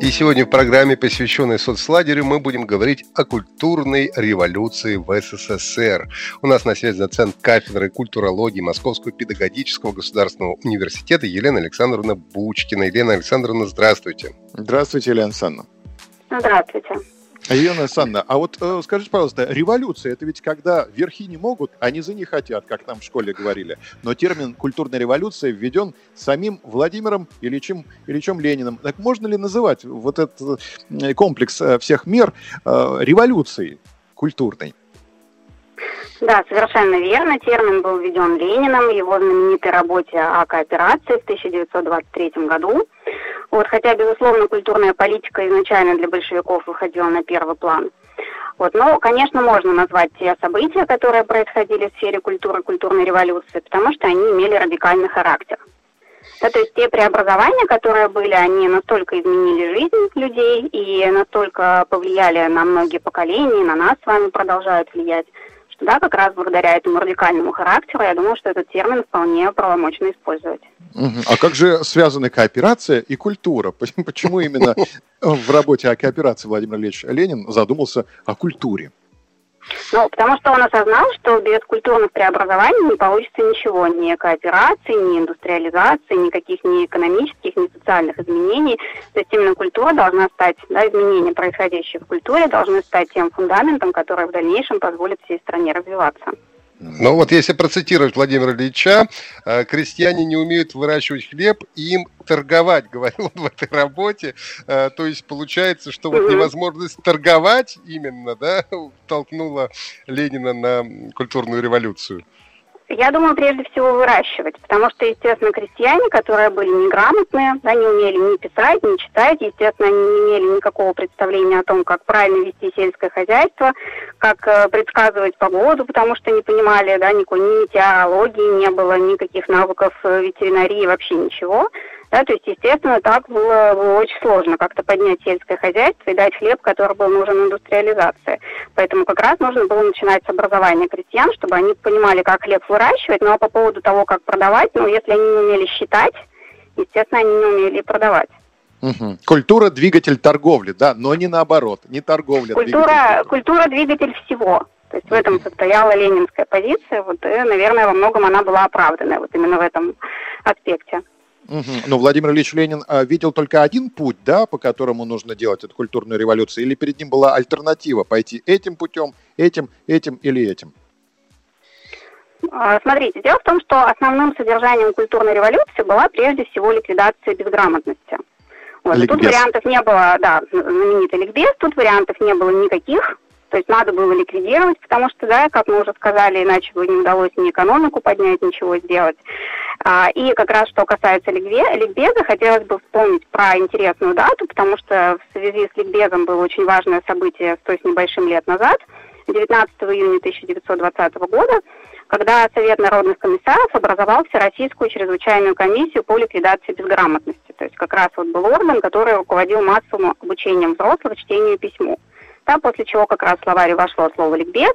И сегодня в программе, посвященной соцлагерю, мы будем говорить о культурной революции в СССР. У нас на связи доцент кафедры культурологии Московского педагогического государственного университета Елена Александровна Бучкина. Елена Александровна, здравствуйте. Здравствуйте, Елена Александровна. Здравствуйте. Елена Александровна, а вот э, скажите, пожалуйста, революция – это ведь когда верхи не могут, а низы не хотят, как нам в школе говорили. Но термин «культурная революция» введен самим Владимиром Ильичем, Ильичем Лениным. Так можно ли называть вот этот э, комплекс э, всех мер э, революцией культурной? Да, совершенно верно. Термин был введен Лениным в его знаменитой работе о кооперации в 1923 году. Вот, хотя, безусловно, культурная политика изначально для большевиков выходила на первый план. Вот, но, конечно, можно назвать те события, которые происходили в сфере культуры, культурной революции, потому что они имели радикальный характер. Да, то есть те преобразования, которые были, они настолько изменили жизнь людей и настолько повлияли на многие поколения, на нас с вами продолжают влиять, да, как раз благодаря этому радикальному характеру, я думаю, что этот термин вполне правомочно использовать. А как же связаны кооперация и культура? Почему именно в работе о кооперации Владимир Ильич Ленин задумался о культуре? Ну, потому что он осознал, что без культурных преобразований не получится ничего, ни кооперации, ни индустриализации, никаких ни экономических, ни социальных изменений. То есть именно культура должна стать, да, изменения, происходящие в культуре, должны стать тем фундаментом, который в дальнейшем позволит всей стране развиваться. Ну вот если процитировать Владимира Ильича, э, крестьяне не умеют выращивать хлеб, и им торговать, говорил он в этой работе. Э, то есть получается, что вот невозможность торговать именно, да, толкнула Ленина на культурную революцию. Я думаю, прежде всего выращивать, потому что, естественно, крестьяне, которые были неграмотные, да, не умели ни писать, ни читать, естественно, они не имели никакого представления о том, как правильно вести сельское хозяйство, как э, предсказывать погоду, потому что не понимали, да, никакой ни метеорологии не было, никаких навыков э, ветеринарии, вообще ничего. Да, то есть, естественно, так было, было очень сложно как-то поднять сельское хозяйство и дать хлеб, который был нужен индустриализации. Поэтому как раз нужно было начинать с образования крестьян, чтобы они понимали, как хлеб выращивать. Ну а по поводу того, как продавать, ну если они не умели считать, естественно, они не умели продавать. Угу. Культура двигатель торговли, да, но не наоборот, не торговля. Культура, двигатель. культура двигатель всего. То есть в этом состояла ленинская позиция, вот и, наверное, во многом она была оправданная вот именно в этом аспекте. Угу. Но Владимир Ильич Ленин а, видел только один путь, да, по которому нужно делать эту культурную революцию, или перед ним была альтернатива пойти этим путем, этим, этим или этим? А, смотрите, дело в том, что основным содержанием культурной революции была прежде всего ликвидация безграмотности. Вот. Тут вариантов не было, да, знаменитый ликбез, тут вариантов не было никаких. То есть надо было ликвидировать, потому что, да, как мы уже сказали, иначе бы не удалось ни экономику поднять, ничего сделать. А, и как раз что касается ликбеза, хотелось бы вспомнить про интересную дату, потому что в связи с ликбезом было очень важное событие сто с небольшим лет назад, 19 июня 1920 года, когда Совет народных комиссаров образовал Всероссийскую чрезвычайную комиссию по ликвидации безграмотности. То есть как раз вот был орган, который руководил массовым обучением взрослых чтению и письму да, после чего как раз в словаре вошло слово «ликбез».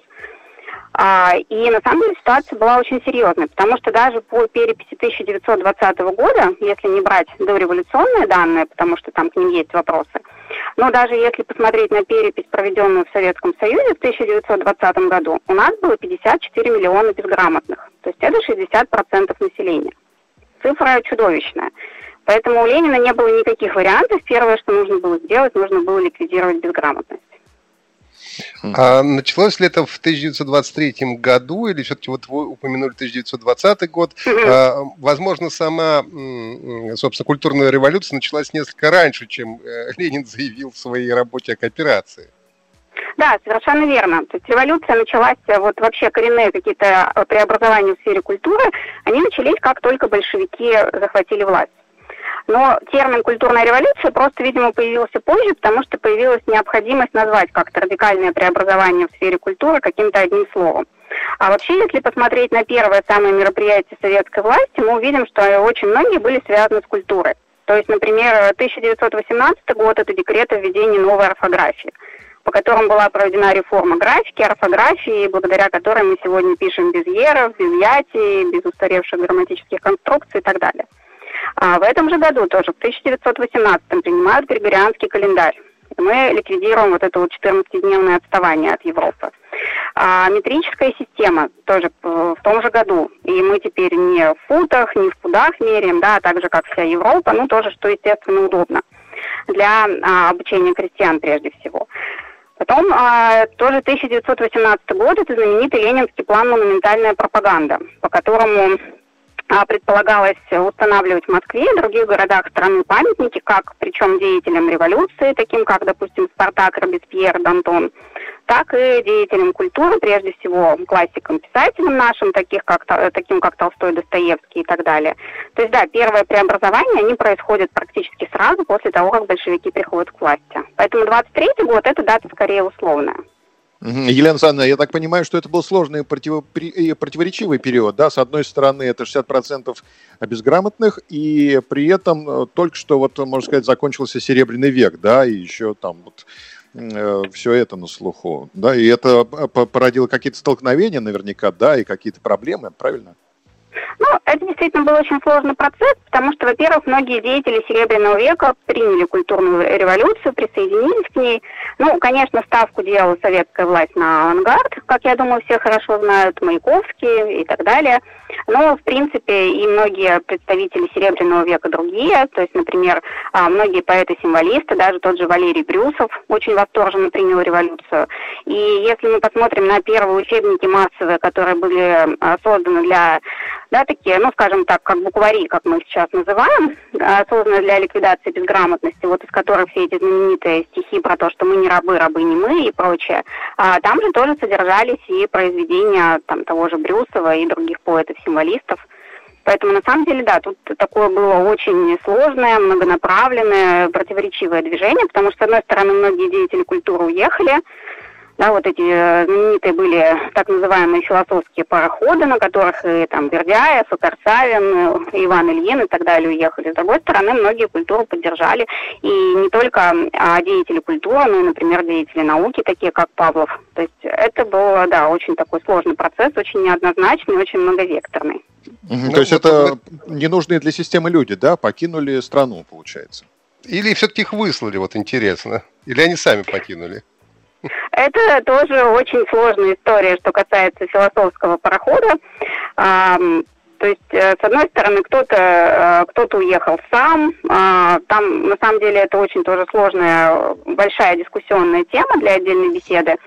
А, и на самом деле ситуация была очень серьезной, потому что даже по переписи 1920 года, если не брать дореволюционные данные, потому что там к ним есть вопросы, но даже если посмотреть на перепись, проведенную в Советском Союзе в 1920 году, у нас было 54 миллиона безграмотных, то есть это 60% населения. Цифра чудовищная. Поэтому у Ленина не было никаких вариантов. Первое, что нужно было сделать, нужно было ликвидировать безграмотность. А началось ли это в 1923 году, или все-таки вот вы упомянули 1920 год? А, возможно, сама, собственно, культурная революция началась несколько раньше, чем э, Ленин заявил в своей работе о кооперации. Да, совершенно верно. То есть революция началась, э, вот вообще коренные какие-то э, преобразования в сфере культуры, они начались, как только большевики захватили власть. Но термин «культурная революция» просто, видимо, появился позже, потому что появилась необходимость назвать как-то радикальное преобразование в сфере культуры каким-то одним словом. А вообще, если посмотреть на первое самое мероприятие советской власти, мы увидим, что очень многие были связаны с культурой. То есть, например, 1918 год – это декрет о введении новой орфографии, по которому была проведена реформа графики, орфографии, благодаря которой мы сегодня пишем без еров, без яти, без устаревших грамматических конструкций и так далее. А в этом же году тоже, в 1918 принимают Григорианский календарь. Мы ликвидируем вот это вот 14-дневное отставание от Европы. А метрическая система тоже в том же году. И мы теперь не в футах, не в пудах меряем, да, а так же, как вся Европа, ну, тоже, что, естественно, удобно для а, обучения крестьян прежде всего. Потом а, тоже 1918 год, это знаменитый ленинский план «Монументальная пропаганда», по которому предполагалось устанавливать в Москве и других городах страны памятники, как причем деятелям революции, таким как, допустим, Спартак, Робеспьер, Дантон, так и деятелям культуры, прежде всего классикам, писателям нашим, таких как, таким как Толстой, Достоевский и так далее. То есть, да, первое преобразование, они происходят практически сразу после того, как большевики приходят к власти. Поэтому 23 год – это дата скорее условная. Елена Александровна, я так понимаю, что это был сложный и противоречивый период. Да? С одной стороны, это 60% безграмотных, и при этом э, только что, вот, можно сказать, закончился Серебряный век, да, и еще там вот э, все это на слуху, да, и это породило какие-то столкновения наверняка, да, и какие-то проблемы, правильно? Ну, это действительно был очень сложный процесс, потому что, во-первых, многие деятели Серебряного века приняли культурную революцию, присоединились к ней. Ну, конечно, ставку делала советская власть на авангард, как я думаю, все хорошо знают, Маяковский и так далее. Но, в принципе, и многие представители Серебряного века другие, то есть, например, а, многие поэты-символисты, даже тот же Валерий Брюсов очень восторженно принял революцию. И если мы посмотрим на первые учебники массовые, которые были а, созданы для да, такие, ну, скажем так, как буквари, как мы сейчас называем, созданы для ликвидации безграмотности, вот из которых все эти знаменитые стихи про то, что мы не рабы, рабы не мы и прочее. А там же тоже содержались и произведения там, того же Брюсова и других поэтов-символистов. Поэтому, на самом деле, да, тут такое было очень сложное, многонаправленное, противоречивое движение, потому что, с одной стороны, многие деятели культуры уехали, да, вот эти э, знаменитые были так называемые философские пароходы, на которых и там Бердяев, и Корсавин, и Иван Ильин и так далее уехали. С другой стороны, многие культуру поддержали. И не только а, деятели культуры, но и, например, деятели науки, такие как Павлов. То есть это был, да, очень такой сложный процесс, очень неоднозначный, очень многовекторный. Угу, то есть вот это ненужные для системы люди, да, покинули страну, получается? Или все-таки их выслали, вот интересно? Или они сами покинули? Это тоже очень сложная история, что касается философского парохода. То есть, э, с одной стороны, кто-то э, кто уехал сам. А, там, на самом деле, это очень тоже сложная, большая дискуссионная тема для отдельной беседы.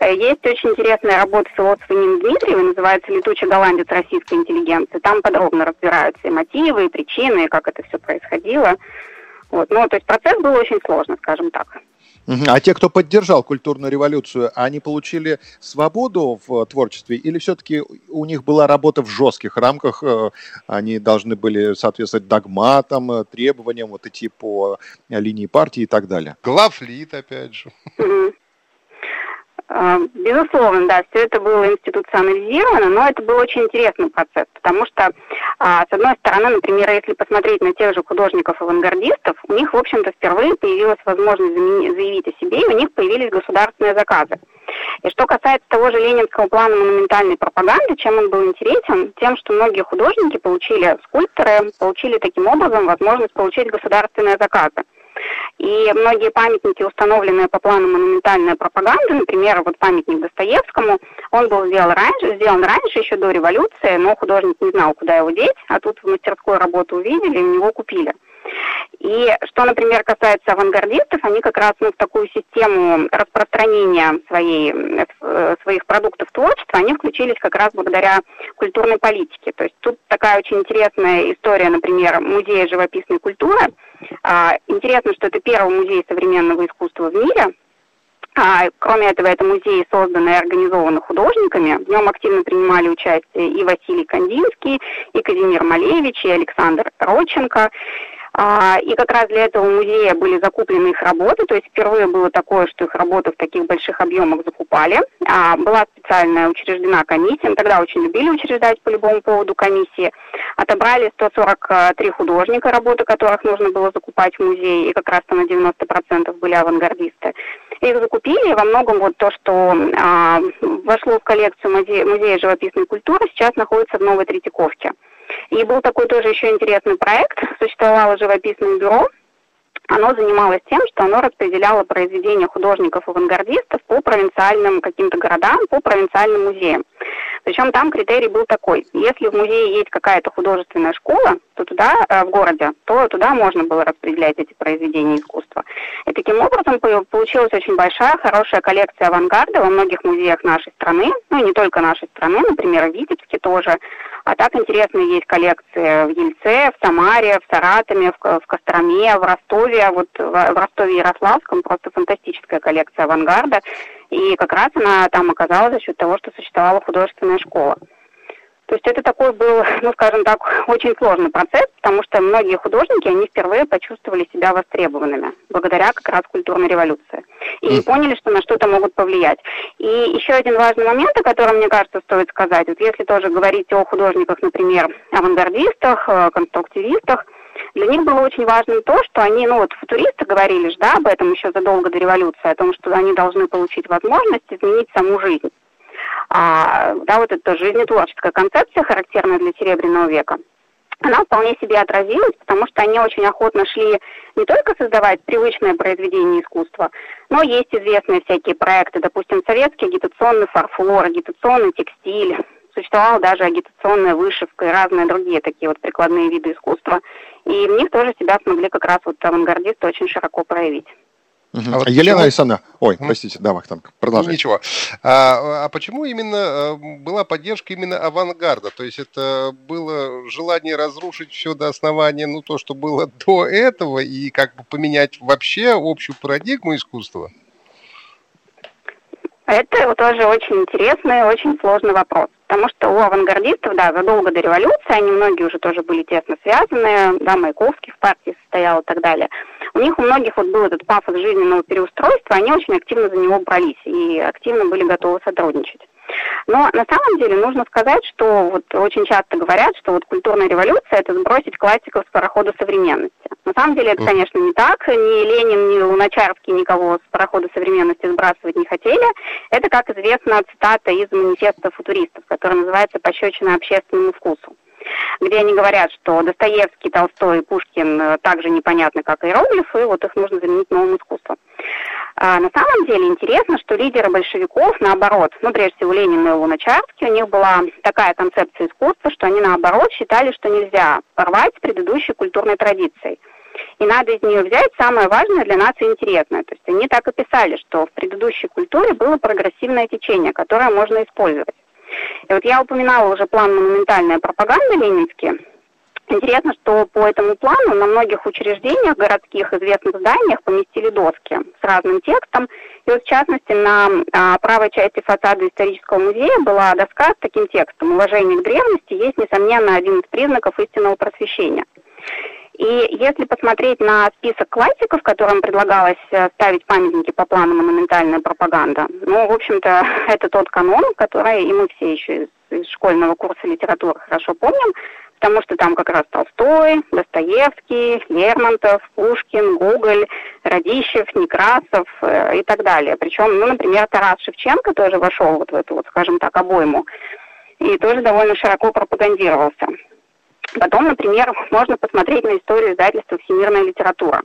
Э, есть очень интересная работа философа Нины Дмитриевой, называется «Летучий голландец российской интеллигенции». Там подробно разбираются и мотивы, и причины, и как это все происходило. Вот. Ну, то есть процесс был очень сложный, скажем так. А те, кто поддержал культурную революцию, они получили свободу в творчестве или все-таки у них была работа в жестких рамках, э, они должны были соответствовать догматам, э, требованиям, вот идти по линии партии и так далее? Главлит, опять же. А, безусловно, да, все это было институционализировано, но это был очень интересный процесс, потому что, а, с одной стороны, например, если посмотреть на тех же художников-авангардистов, у них, в общем-то, впервые появилась возможность заявить о себе, и у них появились государственные заказы. И что касается того же ленинского плана монументальной пропаганды, чем он был интересен? Тем, что многие художники получили, скульпторы получили таким образом возможность получить государственные заказы. И многие памятники, установленные по плану монументальной пропаганды, например, вот памятник Достоевскому, он был сделан раньше, сделан раньше, еще до революции, но художник не знал, куда его деть, а тут в мастерской работу увидели и у него купили. И что, например, касается авангардистов, они как раз ну, в такую систему распространения своей, э, своих продуктов творчества, они включились как раз благодаря культурной политике. То есть тут такая очень интересная история, например, музея живописной культуры. А, интересно, что это первый музей современного искусства в мире, а, кроме этого, это музей, созданный и организован художниками. В нем активно принимали участие и Василий Кандинский, и Казимир Малевич, и Александр Родченко. А, и как раз для этого музея были закуплены их работы, то есть впервые было такое, что их работы в таких больших объемах закупали. А, была специальная учреждена комиссия, мы тогда очень любили учреждать по любому поводу комиссии. Отобрали 143 художника, работы которых нужно было закупать в музее, и как раз там на 90% были авангардисты. Их закупили, и во многом вот то, что а, вошло в коллекцию музея, музея живописной культуры, сейчас находится в Новой Третьяковке. И был такой тоже еще интересный проект. Существовало живописное бюро. Оно занималось тем, что оно распределяло произведения художников-авангардистов по провинциальным каким-то городам, по провинциальным музеям. Причем там критерий был такой. Если в музее есть какая-то художественная школа, то туда, э, в городе, то туда можно было распределять эти произведения искусства. И таким образом получилась очень большая, хорошая коллекция авангарда во многих музеях нашей страны, ну и не только нашей страны, например, в Витебске тоже. А так интересно есть коллекции в Ельце, в Самаре, в Саратове, в, в Костроме, в Ростове. Вот в, в Ростове Ярославском просто фантастическая коллекция авангарда. И как раз она там оказалась за счет того, что существовала художественная школа. То есть это такой был, ну, скажем так, очень сложный процесс, потому что многие художники, они впервые почувствовали себя востребованными, благодаря как раз культурной революции. И mm. поняли, что на что-то могут повлиять. И еще один важный момент, о котором, мне кажется, стоит сказать. Вот если тоже говорить о художниках, например, авангардистах, э, конструктивистах, для них было очень важным то, что они, ну вот футуристы говорили же, да, об этом еще задолго до революции, о том, что они должны получить возможность изменить саму жизнь. А, да, вот эта жизнетворческая концепция, характерная для Серебряного века, она вполне себе отразилась, потому что они очень охотно шли не только создавать привычное произведение искусства, но есть известные всякие проекты, допустим, советский агитационный фарфор, агитационный текстиль, существовала даже агитационная вышивка и разные другие такие вот прикладные виды искусства. И в них тоже себя смогли как раз вот авангардисты очень широко проявить. Угу. А вот Елена почему... Александровна, ой, простите, да, Вахтанг, продолжайте. Ничего. А, а почему именно а, была поддержка именно авангарда? То есть это было желание разрушить все до основания, ну то, что было до этого, и как бы поменять вообще общую парадигму искусства? Это тоже очень интересный, очень сложный вопрос. Потому что у авангардистов, да, задолго до революции, они многие уже тоже были тесно связаны, да, Маяковский в партии состоял и так далее. У них у многих вот был этот пафос жизненного переустройства, они очень активно за него брались и активно были готовы сотрудничать. Но на самом деле нужно сказать, что вот очень часто говорят, что вот культурная революция – это сбросить классиков с парохода современности. На самом деле это, конечно, не так. Ни Ленин, ни Луначарский никого с парохода современности сбрасывать не хотели. Это, как известно, цитата из манифеста футуристов, которая называется «Пощечина общественному вкусу» где они говорят, что Достоевский, Толстой, Пушкин э, также непонятны, как иероглифы, и вот их нужно заменить новым искусством. А на самом деле интересно, что лидеры большевиков, наоборот, ну, прежде всего Ленин и Луначарский, у них была такая концепция искусства, что они, наоборот, считали, что нельзя порвать с предыдущей культурной традицией. И надо из нее взять самое важное для нации интересное. То есть они так и писали, что в предыдущей культуре было прогрессивное течение, которое можно использовать. И вот я упоминала уже план монументальная пропаганда ленинский. Интересно, что по этому плану на многих учреждениях городских известных зданиях поместили доски с разным текстом. И вот в частности на а, правой части фасада исторического музея была доска с таким текстом «Уважение к древности есть, несомненно, один из признаков истинного просвещения». И если посмотреть на список классиков, которым предлагалось э, ставить памятники по плану монументальная пропаганда, ну, в общем-то, это тот канон, который и мы все еще из, из школьного курса литературы хорошо помним, потому что там как раз Толстой, Достоевский, Лермонтов, Пушкин, Гоголь, Радищев, Некрасов э, и так далее. Причем, ну, например, Тарас Шевченко тоже вошел вот в эту, вот, скажем так, обойму и тоже довольно широко пропагандировался. Потом, например, можно посмотреть на историю издательства «Всемирная литература»,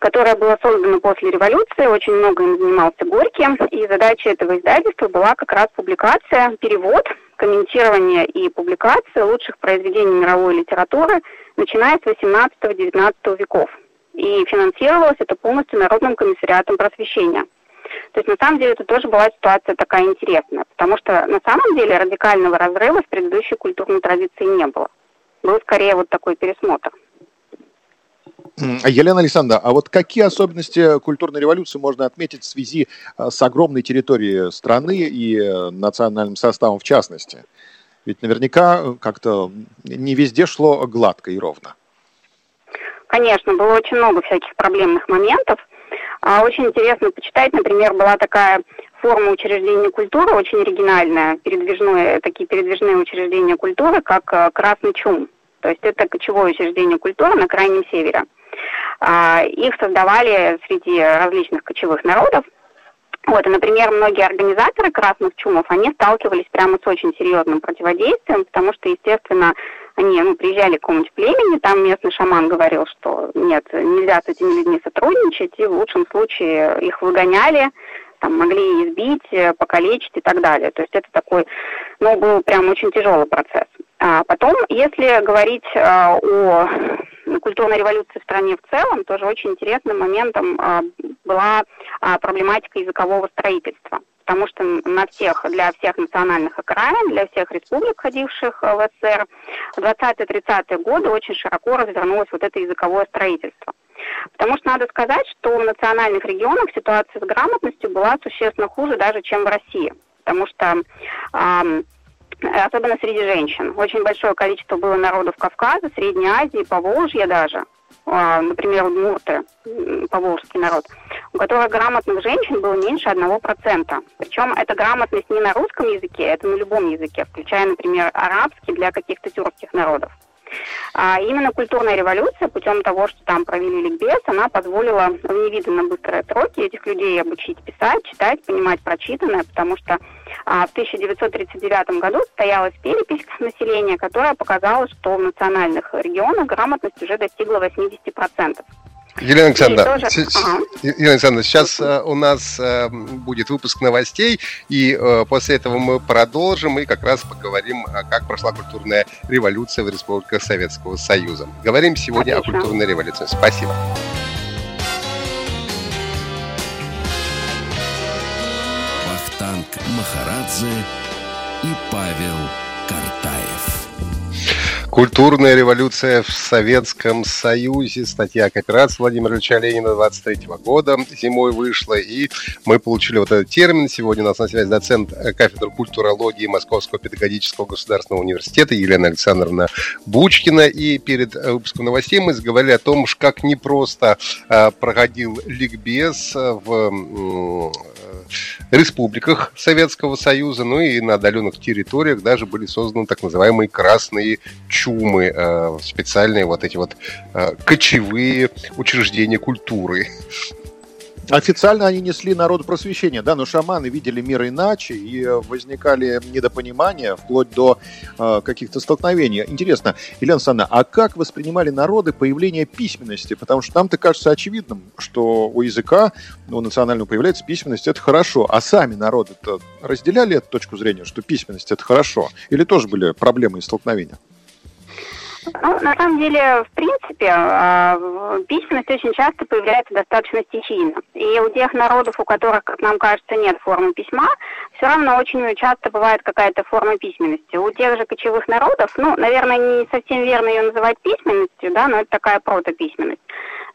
которое было создано после революции, очень много им занимался Горький, и задача этого издательства была как раз публикация, перевод, комментирование и публикация лучших произведений мировой литературы, начиная с 18-19 веков. И финансировалось это полностью Народным комиссариатом просвещения. То есть на самом деле это тоже была ситуация такая интересная, потому что на самом деле радикального разрыва с предыдущей культурной традицией не было был скорее вот такой пересмотр. Елена Александровна, а вот какие особенности культурной революции можно отметить в связи э, с огромной территорией страны и э, национальным составом в частности? Ведь наверняка э, как-то не везде шло гладко и ровно. конечно, было очень много всяких проблемных моментов. А, очень интересно почитать, например, была такая форма учреждения культуры, очень оригинальная, передвижные, такие передвижные учреждения культуры, как э, Красный Чум. То есть это кочевое учреждение культуры на Крайнем Севере. А, их создавали среди различных кочевых народов. Вот, и, например, многие организаторы красных чумов, они сталкивались прямо с очень серьезным противодействием, потому что, естественно, они ну, приезжали к какому-нибудь племени, там местный шаман говорил, что нет, нельзя с этими людьми сотрудничать, и в лучшем случае их выгоняли, там могли избить, покалечить и так далее. То есть это такой, ну, был прям очень тяжелый процесс. А потом, если говорить а, о культурной революции в стране в целом, тоже очень интересным моментом а, была а, проблематика языкового строительства. Потому что на всех, для всех национальных окраин, для всех республик, входивших в СССР, в 20-30-е годы очень широко развернулось вот это языковое строительство. Потому что надо сказать, что в национальных регионах ситуация с грамотностью была существенно хуже даже, чем в России. Потому что особенно среди женщин. Очень большое количество было народов Кавказа, Средней Азии, Поволжья даже. А, например, удмурты, поволжский народ, у которых грамотных женщин было меньше одного процента. Причем эта грамотность не на русском языке, это на любом языке, включая, например, арабский для каких-то тюркских народов. А именно культурная революция путем того, что там провели ликбез, она позволила в невиданно быстрые сроки этих людей обучить писать, читать, понимать прочитанное, потому что а, в 1939 году состоялась перепись населения, которая показала, что в национальных регионах грамотность уже достигла 80%. Елена Александровна, тоже... Елена Александровна, сейчас uh у нас э, будет выпуск новостей, и э, после этого мы продолжим и как раз поговорим, как прошла культурная революция в республиках Советского Союза. Говорим сегодня Отлично. о культурной революции. Спасибо. Вахтанг Махарадзе и Павел. Культурная революция в Советском Союзе. Статья кооперации Владимира Ильича Ленина 23 года зимой вышла. И мы получили вот этот термин. Сегодня у нас на связи доцент кафедры культурологии Московского педагогического государственного университета Елена Александровна Бучкина. И перед выпуском новостей мы заговорили о том, как непросто а, проходил ликбез в республиках Советского Союза, ну и на отдаленных территориях даже были созданы так называемые красные чумы, э, специальные вот эти вот э, кочевые учреждения культуры. Официально они несли народу просвещение, да, но шаманы видели мир иначе, и возникали недопонимания, вплоть до э, каких-то столкновений. Интересно, Елена Александровна, а как воспринимали народы появление письменности? Потому что нам-то кажется очевидным, что у языка, у национального появляется письменность, это хорошо. А сами народы-то разделяли эту точку зрения, что письменность это хорошо? Или тоже были проблемы и столкновения? Ну, на самом деле, в принципе, а, письменность очень часто появляется достаточно стихийно. И у тех народов, у которых, как нам кажется, нет формы письма, все равно очень часто бывает какая-то форма письменности. У тех же кочевых народов, ну, наверное, не совсем верно ее называть письменностью, да, но это такая протописьменность.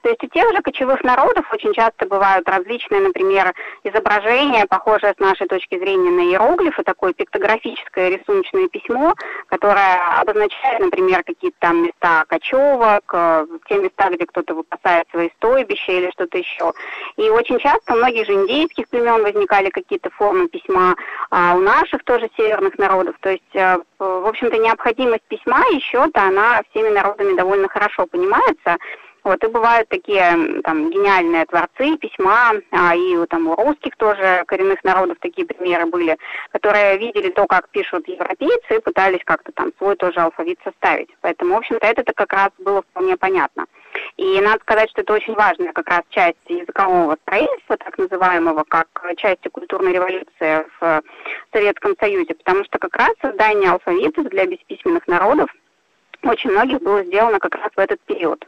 То есть у тех же кочевых народов очень часто бывают различные, например, изображения, похожие с нашей точки зрения на иероглифы, такое пиктографическое рисуночное письмо, которое обозначает, например, какие-то там места кочевок, э, те места, где кто-то выпасает свои стойбища или что-то еще. И очень часто у многих же индейских племен возникали какие-то формы письма, а у наших тоже северных народов. То есть, э, в общем-то, необходимость письма еще-то она всеми народами довольно хорошо понимается. Вот, и бывают такие там гениальные творцы письма, а, и там у русских тоже коренных народов такие примеры были, которые видели то, как пишут европейцы, и пытались как-то там свой тоже алфавит составить. Поэтому, в общем-то, это как раз было вполне понятно. И надо сказать, что это очень важная как раз часть языкового строительства, так называемого, как части культурной революции в Советском Союзе, потому что как раз создание алфавитов для бесписьменных народов очень многих было сделано как раз в этот период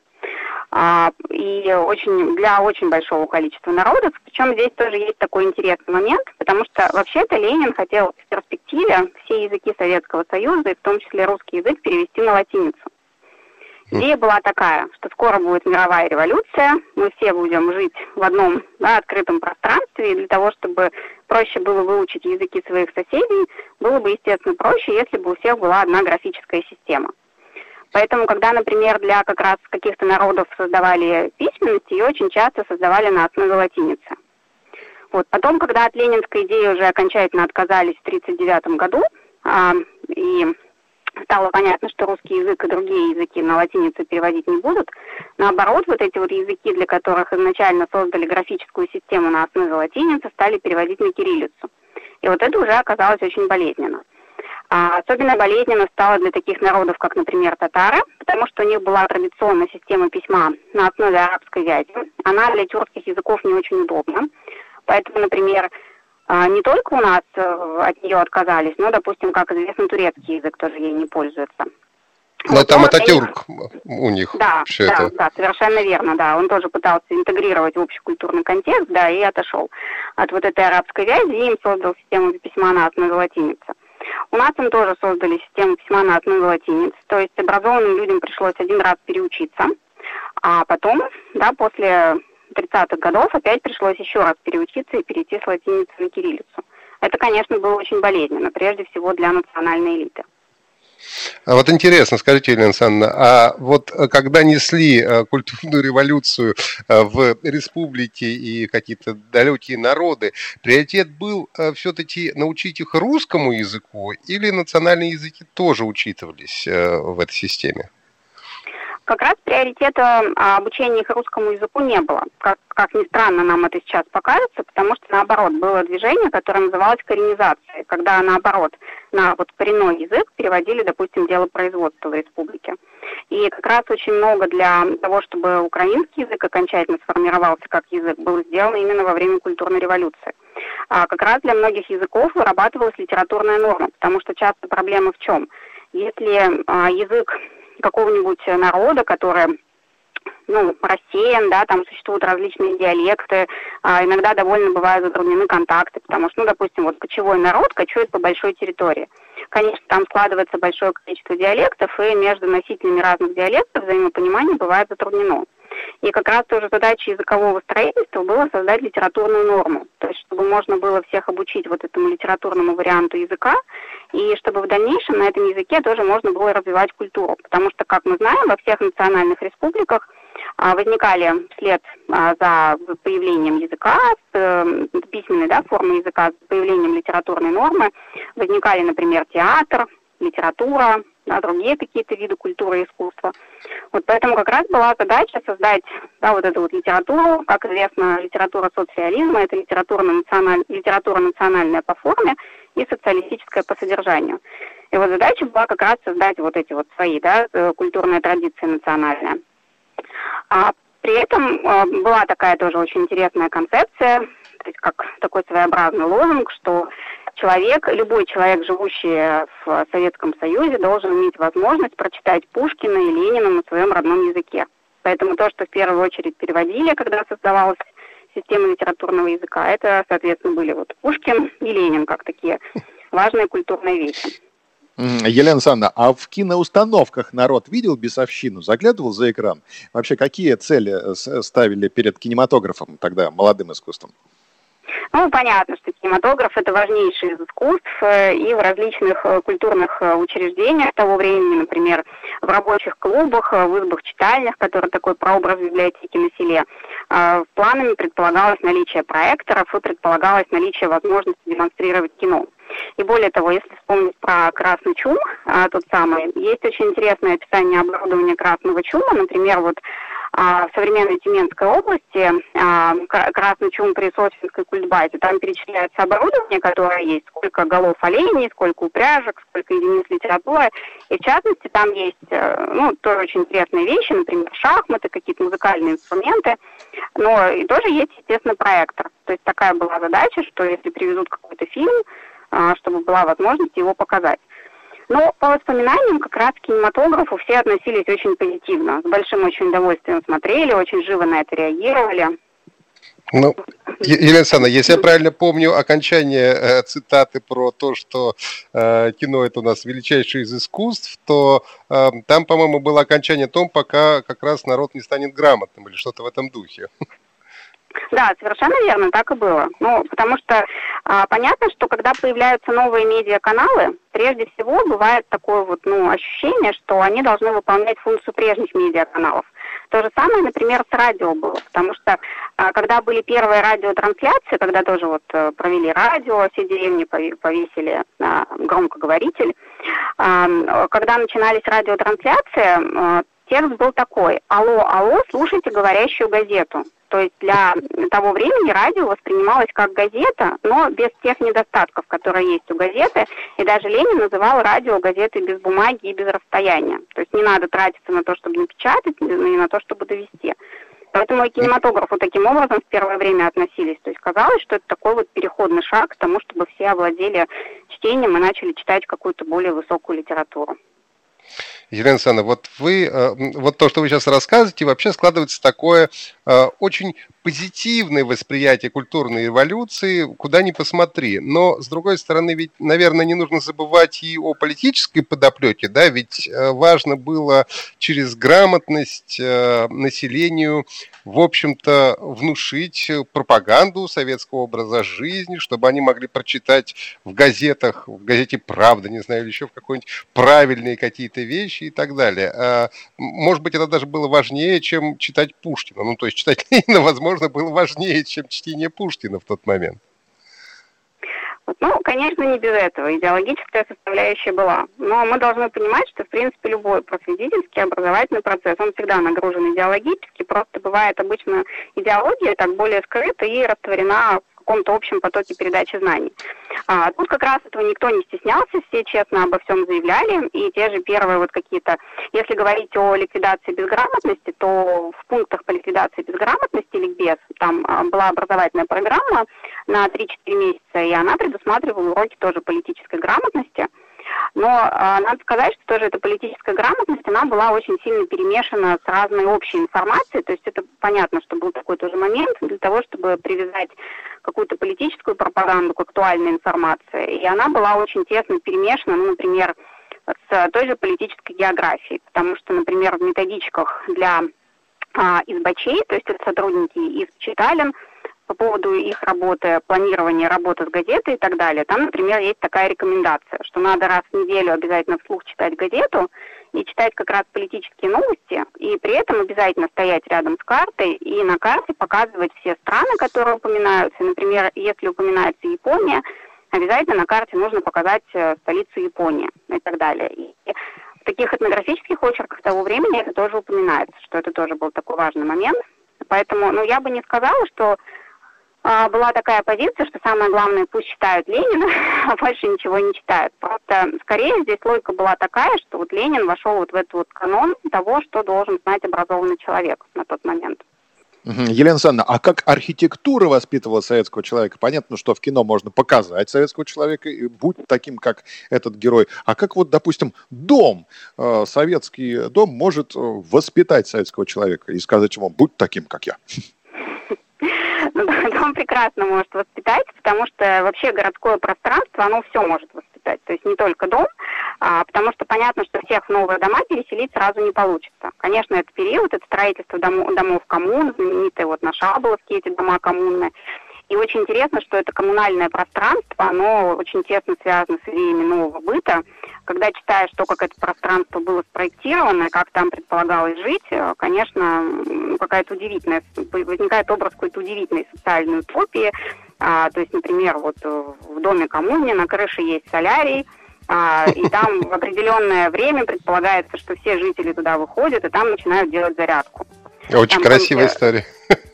и очень, для очень большого количества народов. Причем здесь тоже есть такой интересный момент, потому что вообще-то Ленин хотел в перспективе все языки Советского Союза, и в том числе русский язык, перевести на латиницу. Идея была такая, что скоро будет мировая революция, мы все будем жить в одном да, открытом пространстве, и для того, чтобы проще было выучить языки своих соседей, было бы, естественно, проще, если бы у всех была одна графическая система. Поэтому, когда, например, для как раз каких-то народов создавали письменность, ее очень часто создавали на основе латиницы. Вот. Потом, когда от ленинской идеи уже окончательно отказались в 1939 году, а, и стало понятно, что русский язык и другие языки на латиницу переводить не будут. Наоборот, вот эти вот языки, для которых изначально создали графическую систему на основе латиницы, стали переводить на кириллицу. И вот это уже оказалось очень болезненно. А особенно болезненно стало для таких народов, как, например, татары, потому что у них была традиционная система письма на основе арабской вязи. Она для тюркских языков не очень удобна. Поэтому, например, а, не только у нас э, от нее отказались, но, допустим, как известно, турецкий язык тоже ей не пользуется. Но там это тюрк у них да, все да, это. Да, совершенно верно, да. Он тоже пытался интегрировать в общий культурный контекст, да, и отошел от вот этой арабской вязи, и им создал систему письма на основе латиницы. У нас им тоже создали систему письма на основе латиницы, то есть образованным людям пришлось один раз переучиться, а потом, да, после 30-х годов опять пришлось еще раз переучиться и перейти с латиницы на кириллицу. Это, конечно, было очень болезненно, прежде всего для национальной элиты. А вот интересно, скажите, Елена Александровна, а вот э, когда несли э, культурную революцию э, в республике и какие-то далекие народы, приоритет был все-таки научить их русскому языку или национальные языки тоже учитывались в этой системе? Как раз приоритета а, обучения их русскому языку не было. Как, как ни странно нам это сейчас покажется, потому что наоборот было движение, которое называлось коренизацией, когда наоборот на вот коренной язык переводили, допустим, дело производства в республике. И как раз очень много для того, чтобы украинский язык окончательно сформировался как язык, было сделано именно во время культурной революции. А как раз для многих языков вырабатывалась литературная норма, потому что часто проблема в чем? Если а, язык какого-нибудь народа, который ну, рассеян, да, там существуют различные диалекты, а иногда довольно бывают затруднены контакты, потому что, ну, допустим, вот кочевой народ кочует по большой территории. Конечно, там складывается большое количество диалектов, и между носителями разных диалектов взаимопонимание бывает затруднено. И как раз тоже задача языкового строительства было создать литературную норму, то есть чтобы можно было всех обучить вот этому литературному варианту языка, и чтобы в дальнейшем на этом языке тоже можно было развивать культуру. Потому что, как мы знаем, во всех национальных республиках а, возникали вслед а, за появлением языка, э, письменной да, формы языка, с появлением литературной нормы, возникали, например, театр, литература, да, другие какие-то виды культуры и искусства. Вот поэтому как раз была задача создать да, вот эту вот литературу. Как известно, литература социализма – это литература, националь... литература национальная по форме и социалистическая по содержанию. И вот задача была как раз создать вот эти вот свои да, э, культурные традиции национальные. А при этом э, была такая тоже очень интересная концепция, то есть как такой своеобразный лозунг, что человек, любой человек, живущий в Советском Союзе, должен иметь возможность прочитать Пушкина и Ленина на своем родном языке. Поэтому то, что в первую очередь переводили, когда создавалась система литературного языка, это, соответственно, были вот Пушкин и Ленин, как такие важные культурные вещи. Елена Александровна, а в киноустановках народ видел бесовщину, заглядывал за экран? Вообще, какие цели э, ставили перед кинематографом тогда, молодым искусством? Ну, понятно, что кинематограф – это важнейший из искусств, э, и в различных э, культурных э, учреждениях того времени, например, в рабочих клубах, в избах читальных, которые такой прообраз библиотеки на селе, планами предполагалось наличие проекторов и предполагалось наличие возможности демонстрировать кино. И более того, если вспомнить про красный чум, тот самый, есть очень интересное описание оборудования красного чума. Например, вот а, в современной Тюменской области, а, красный чум при Сочинской культбазе, там перечисляется оборудование, которое есть, сколько голов оленей, сколько упряжек, сколько единиц литературы. И в частности, там есть, э, ну, тоже очень интересные вещи, например, шахматы, какие-то музыкальные инструменты, но и тоже есть, естественно, проектор. То есть такая была задача, что если привезут какой-то фильм, а, чтобы была возможность его показать. Но по воспоминаниям как раз к кинематографу все относились очень позитивно, с большим очень удовольствием смотрели, очень живо на это реагировали. Ну, Елена Александровна, если я правильно помню окончание э, цитаты про то, что э, кино это у нас величайшее из искусств, то э, там, по-моему, было окончание том, пока как раз народ не станет грамотным или что-то в этом духе. Да, совершенно верно, так и было. Ну, потому что а, понятно, что когда появляются новые медиаканалы, прежде всего бывает такое вот, ну, ощущение, что они должны выполнять функцию прежних медиаканалов. То же самое, например, с радио было, потому что а, когда были первые радиотрансляции, когда тоже вот э, провели радио, все деревни повесили на громкоговоритель, а, когда начинались радиотрансляции, текст был такой «Алло, алло, слушайте говорящую газету». То есть для того времени радио воспринималось как газета, но без тех недостатков, которые есть у газеты. И даже Ленин называл радио газетой без бумаги и без расстояния. То есть не надо тратиться на то, чтобы напечатать, и на то, чтобы довести. Поэтому и кинематографу таким образом в первое время относились. То есть казалось, что это такой вот переходный шаг к тому, чтобы все овладели чтением и начали читать какую-то более высокую литературу. Елена Александровна, вот вы, э, вот то, что вы сейчас рассказываете, вообще складывается такое э, очень позитивное восприятие культурной революции, куда ни посмотри. Но, с другой стороны, ведь, наверное, не нужно забывать и о политической подоплеке, да, ведь э, важно было через грамотность населению, в общем-то, внушить пропаганду советского образа жизни, чтобы они могли прочитать в газетах, в газете «Правда», не знаю, или еще в какой-нибудь правильные какие-то вещи, и так далее. А, может быть, это даже было важнее, чем читать Пушкина. Ну, то есть читать Ленина, возможно, было важнее, чем чтение Пушкина в тот момент. Ну, конечно, не без этого. Идеологическая составляющая была. Но мы должны понимать, что, в принципе, любой просветительский образовательный процесс, он всегда нагружен идеологически. Просто бывает обычно идеология так более скрыта и растворена каком-то общем потоке передачи знаний. А, тут как раз этого никто не стеснялся, все честно обо всем заявляли, и те же первые вот какие-то, если говорить о ликвидации безграмотности, то в пунктах по ликвидации безграмотности, ликбез, там а, была образовательная программа на 3-4 месяца, и она предусматривала уроки тоже политической грамотности, но э, надо сказать, что тоже эта политическая грамотность, она была очень сильно перемешана с разной общей информацией. То есть это понятно, что был такой тоже момент для того, чтобы привязать какую-то политическую пропаганду к актуальной информации. И она была очень тесно перемешана, ну, например, с той же политической географией. Потому что, например, в методичках для а, избачей, то есть это сотрудники из читален, по поводу их работы, планирования работы с газетой и так далее. Там, например, есть такая рекомендация, что надо раз в неделю обязательно вслух читать газету и читать как раз политические новости, и при этом обязательно стоять рядом с картой и на карте показывать все страны, которые упоминаются. Например, если упоминается Япония, обязательно на карте нужно показать э, столицу Японии и так далее. И в таких этнографических очерках того времени это тоже упоминается, что это тоже был такой важный момент. Поэтому, ну, я бы не сказала, что а, была такая позиция, что самое главное, пусть читают Ленина, а больше ничего не читают. Просто скорее здесь логика была такая, что вот Ленин вошел вот в этот вот канон того, что должен знать образованный человек на тот момент. Елена Александровна, а как архитектура воспитывала советского человека? Понятно, что в кино можно показать советского человека, и будь таким, как этот герой. А как вот, допустим, дом, э, советский дом может э, воспитать советского человека и сказать ему, будь таким, как я? дом прекрасно может воспитать, потому что вообще городское пространство, оно все может воспитать. То есть не только дом, а, потому что понятно, что всех в новые дома переселить сразу не получится. Конечно, это период, это строительство домов, домов коммун, знаменитые вот на Шаболовске эти дома коммуны. И очень интересно, что это коммунальное пространство, оно очень тесно связано с идеями нового быта. Когда читаешь то, как это пространство было спроектировано, как там предполагалось жить, э, конечно, какая-то удивительная, возникает образ какой-то удивительной социальной утопии. А, то есть, например, вот в доме коммуне на крыше есть солярий, а, и там в определенное время предполагается, что все жители туда выходят и там начинают делать зарядку. Очень там красивая история.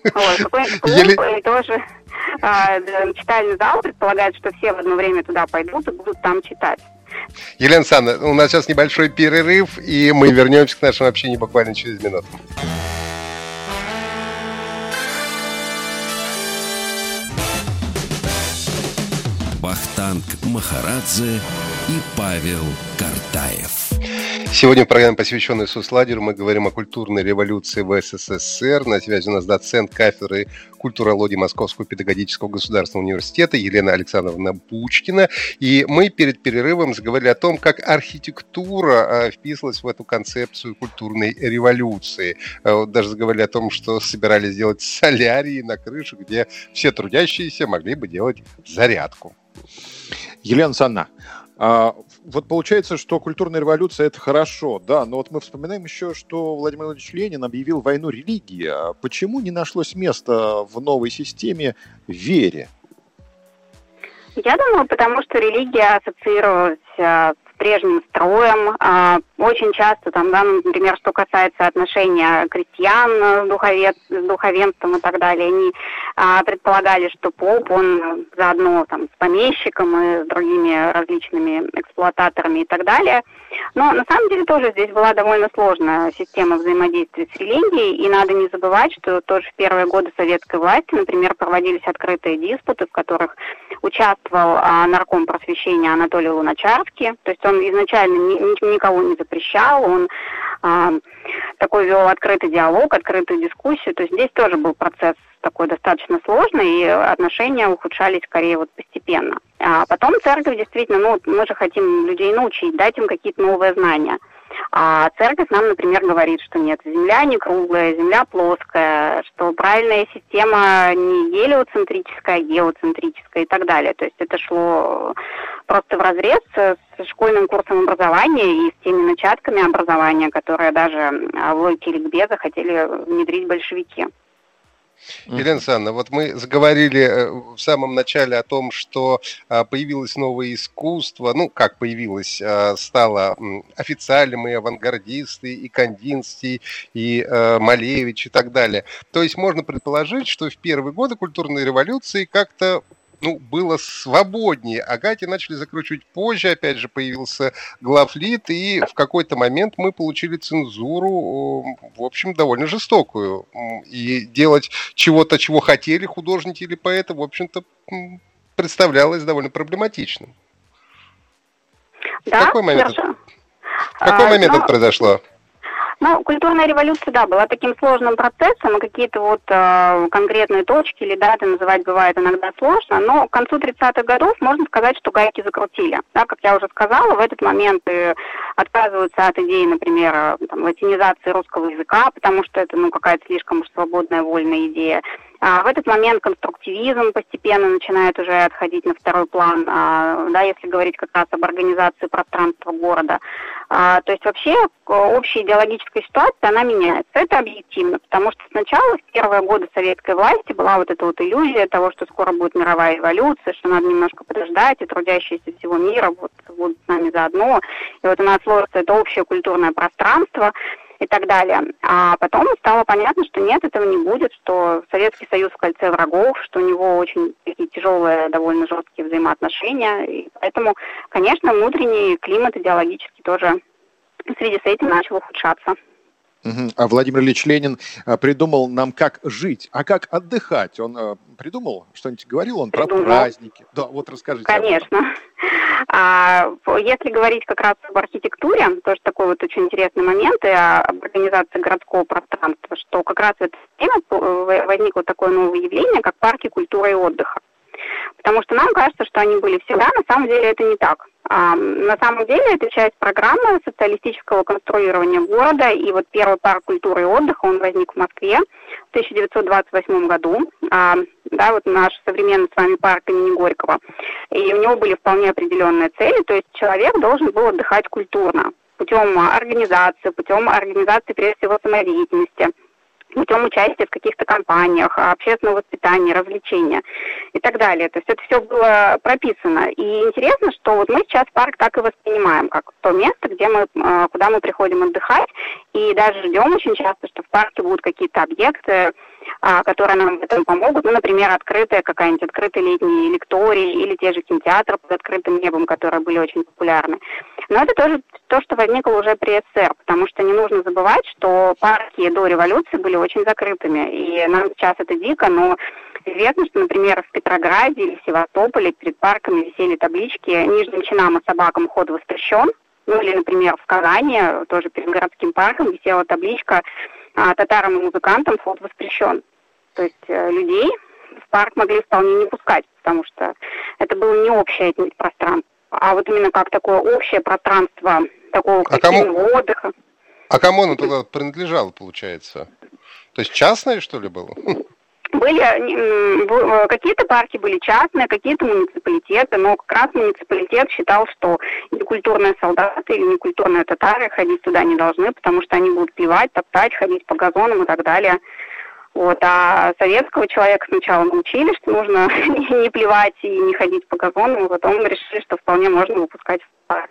Вот, какой-нибудь клуб, Еле... и тоже а, читальный зал предполагает, что все в одно время туда пойдут и будут там читать. Елена Александровна, у нас сейчас небольшой перерыв, и мы вернемся к нашему общению буквально через минуту. Вахтанг Махарадзе и Павел Картаев. Сегодня в программе, посвященной соцлагерю, мы говорим о культурной революции в СССР. На связи у нас доцент кафедры культурологии Московского педагогического государственного университета Елена Александровна Бучкина. И мы перед перерывом заговорили о том, как архитектура а, вписывалась в эту концепцию культурной революции. А, даже заговорили о том, что собирались сделать солярии на крыше, где все трудящиеся могли бы делать зарядку. Елена Санна, вот получается, что культурная революция это хорошо, да, но вот мы вспоминаем еще, что Владимир Владимирович Ленин объявил войну религии. А почему не нашлось места в новой системе вере? Я думаю, потому что религия ассоциировалась а, прежним строем. А, очень часто, там, да, например, что касается отношения крестьян с, духовен, с духовенством и так далее, они а, предполагали, что поп, он заодно там, с помещиком и с другими различными эксплуататорами и так далее. Но на самом деле тоже здесь была довольно сложная система взаимодействия с религией, и надо не забывать, что тоже в первые годы советской власти, например, проводились открытые диспуты, в которых участвовал а, нарком просвещения Анатолий Луначарский, то есть он изначально ни, никого не запрещал, он а, такой вел открытый диалог, открытую дискуссию, то есть здесь тоже был процесс такой достаточно сложный, и отношения ухудшались скорее вот постепенно. А потом церковь действительно, ну, мы же хотим людей научить, дать им какие-то новые знания. А церковь нам, например, говорит, что нет, земля не круглая, земля плоская, что правильная система не гелиоцентрическая, а геоцентрическая и так далее. То есть это шло просто в разрез с школьным курсом образования и с теми начатками образования, которые даже в логике ликбеза хотели внедрить большевики. Елена Александровна, вот мы заговорили э, в самом начале о том, что а, появилось новое искусство, ну, как появилось, а, стало официальным и авангардисты, и Кандинский, и э, Малевич и так далее. То есть можно предположить, что в первые годы культурной революции как-то ну, было свободнее. Агате начали закручивать позже, опять же, появился главлит, и в какой-то момент мы получили цензуру, в общем, довольно жестокую. И делать чего-то, чего хотели художники или поэты, в общем-то, представлялось довольно проблематичным. Да, в какой момент, в какой момент а, это произошло? Ну, культурная революция, да, была таким сложным процессом, и какие-то вот э, конкретные точки или даты называть бывает иногда сложно, но к концу 30-х годов можно сказать, что гайки закрутили. Да, как я уже сказала, в этот момент э, отказываются от идеи, например, э, там, латинизации русского языка, потому что это, ну, какая-то слишком уж свободная, вольная идея. А в этот момент конструктивизм постепенно начинает уже отходить на второй план, а, да, если говорить как раз об организации пространства города. А, то есть вообще общая идеологическая ситуация, она меняется. Это объективно, потому что сначала, в первые годы советской власти, была вот эта вот иллюзия того, что скоро будет мировая революция, что надо немножко подождать, и трудящиеся всего мира вот, будут с нами заодно. И вот у нас сложится это общее культурное пространство, и так далее. А потом стало понятно, что нет, этого не будет, что Советский Союз в кольце врагов, что у него очень такие тяжелые, довольно жесткие взаимоотношения. И поэтому, конечно, внутренний климат идеологический тоже в связи с этим начал ухудшаться. А Владимир Ильич Ленин а, придумал нам, как жить, а как отдыхать. Он а, придумал что-нибудь, говорил он придумал. про праздники. Да, вот расскажите. Конечно. А, если говорить как раз об архитектуре, тоже такой вот очень интересный момент, и об организации городского пространства, что как раз в это время возникло такое новое явление, как парки культуры и отдыха. Потому что нам кажется, что они были всегда, на самом деле это не так. На самом деле это часть программы социалистического конструирования города, и вот первый парк культуры и отдыха, он возник в Москве в 1928 году. Да, вот наш современный с вами парк имени Горького. И у него были вполне определенные цели, то есть человек должен был отдыхать культурно путем организации, путем организации, прежде всего, самодеятельности – путем участия в каких-то компаниях, общественного воспитания, развлечения и так далее. То есть это все было прописано. И интересно, что вот мы сейчас парк так и воспринимаем, как то место, где мы, э, куда мы приходим отдыхать, и даже ждем очень часто, что в парке будут какие-то объекты, а, которые нам в этом помогут. Ну, например, открытая какая-нибудь открытая летняя лектории или те же кинотеатры под открытым небом, которые были очень популярны. Но это тоже то, что возникло уже при СССР, потому что не нужно забывать, что парки до революции были очень закрытыми. И нам сейчас это дико, но известно, что, например, в Петрограде или Севастополе перед парками висели таблички «Нижним чинам и собакам ход воспрещен», Ну или, например, в Казани, тоже перед городским парком, висела табличка а, «Татарам и музыкантам вход воспрещен». То есть э, людей в парк могли вполне не пускать, потому что это было не общее пространство, а вот именно как такое общее пространство такого а кому... отдыха. А кому оно тогда принадлежало, получается? То есть частное, что ли, было? Были э, какие-то парки были частные, какие-то муниципалитеты, но как раз муниципалитет считал, что некультурные солдаты или некультурные татары ходить туда не должны, потому что они будут плевать, топтать, ходить по газонам и так далее. Вот, а советского человека сначала научили, что нужно не плевать и не ходить по газонам, а потом решили, что вполне можно выпускать в парк.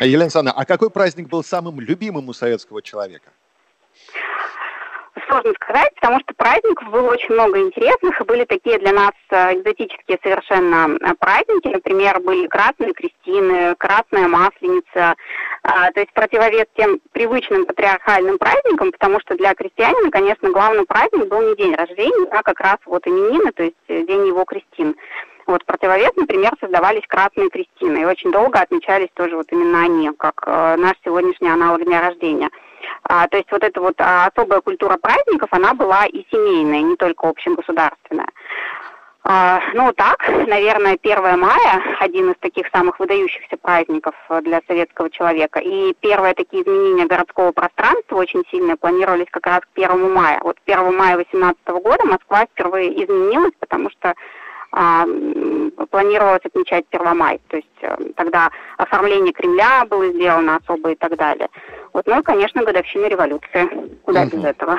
Елена Александровна, а какой праздник был самым любимым у советского человека? Сложно сказать, потому что праздников было очень много интересных, и были такие для нас э, экзотические совершенно э, праздники. Например, были красные крестины, красная масленица, а, то есть противовес тем привычным патриархальным праздникам, потому что для крестьянина, конечно, главный праздник был не день рождения, а как раз вот именины, то есть э, день его крестин. Вот противовес, например, создавались красные крестины, и очень долго отмечались тоже вот именно они, как наш сегодняшний аналог дня рождения. А, то есть вот эта вот а, особая культура праздников, она была и семейная, не только общегосударственная. А, ну так, наверное, 1 мая один из таких самых выдающихся праздников для советского человека. И первые такие изменения городского пространства очень сильно планировались как раз к 1 мая. Вот 1 мая 18 года Москва впервые изменилась, потому что планировалось отмечать Первомай. То есть э, тогда оформление Кремля было сделано особо и так далее. Вот, ну и, конечно, годовщина революции. Куда угу. без этого?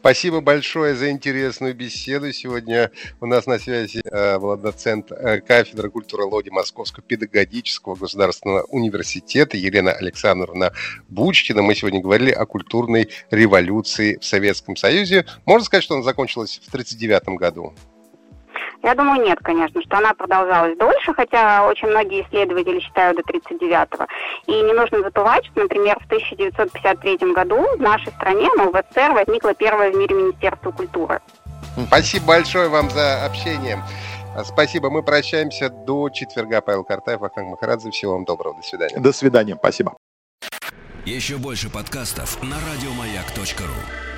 Спасибо большое за интересную беседу. Сегодня у нас на связи э, была доцент э, кафедры культурологии Московского педагогического государственного университета Елена Александровна Бучкина. Мы сегодня говорили о культурной революции в Советском Союзе. Можно сказать, что она закончилась в 1939 году? Я думаю, нет, конечно, что она продолжалась дольше, хотя очень многие исследователи считают до 39-го. И не нужно забывать, что, например, в 1953 году в нашей стране, ну, в СССР, возникло первое в мире Министерство культуры. Спасибо большое вам за общение. Спасибо. Мы прощаемся до четверга. Павел Картаев, Ахтанг Махарадзе. Всего вам доброго. До свидания. До свидания. Спасибо. Еще больше подкастов на радиомаяк.ру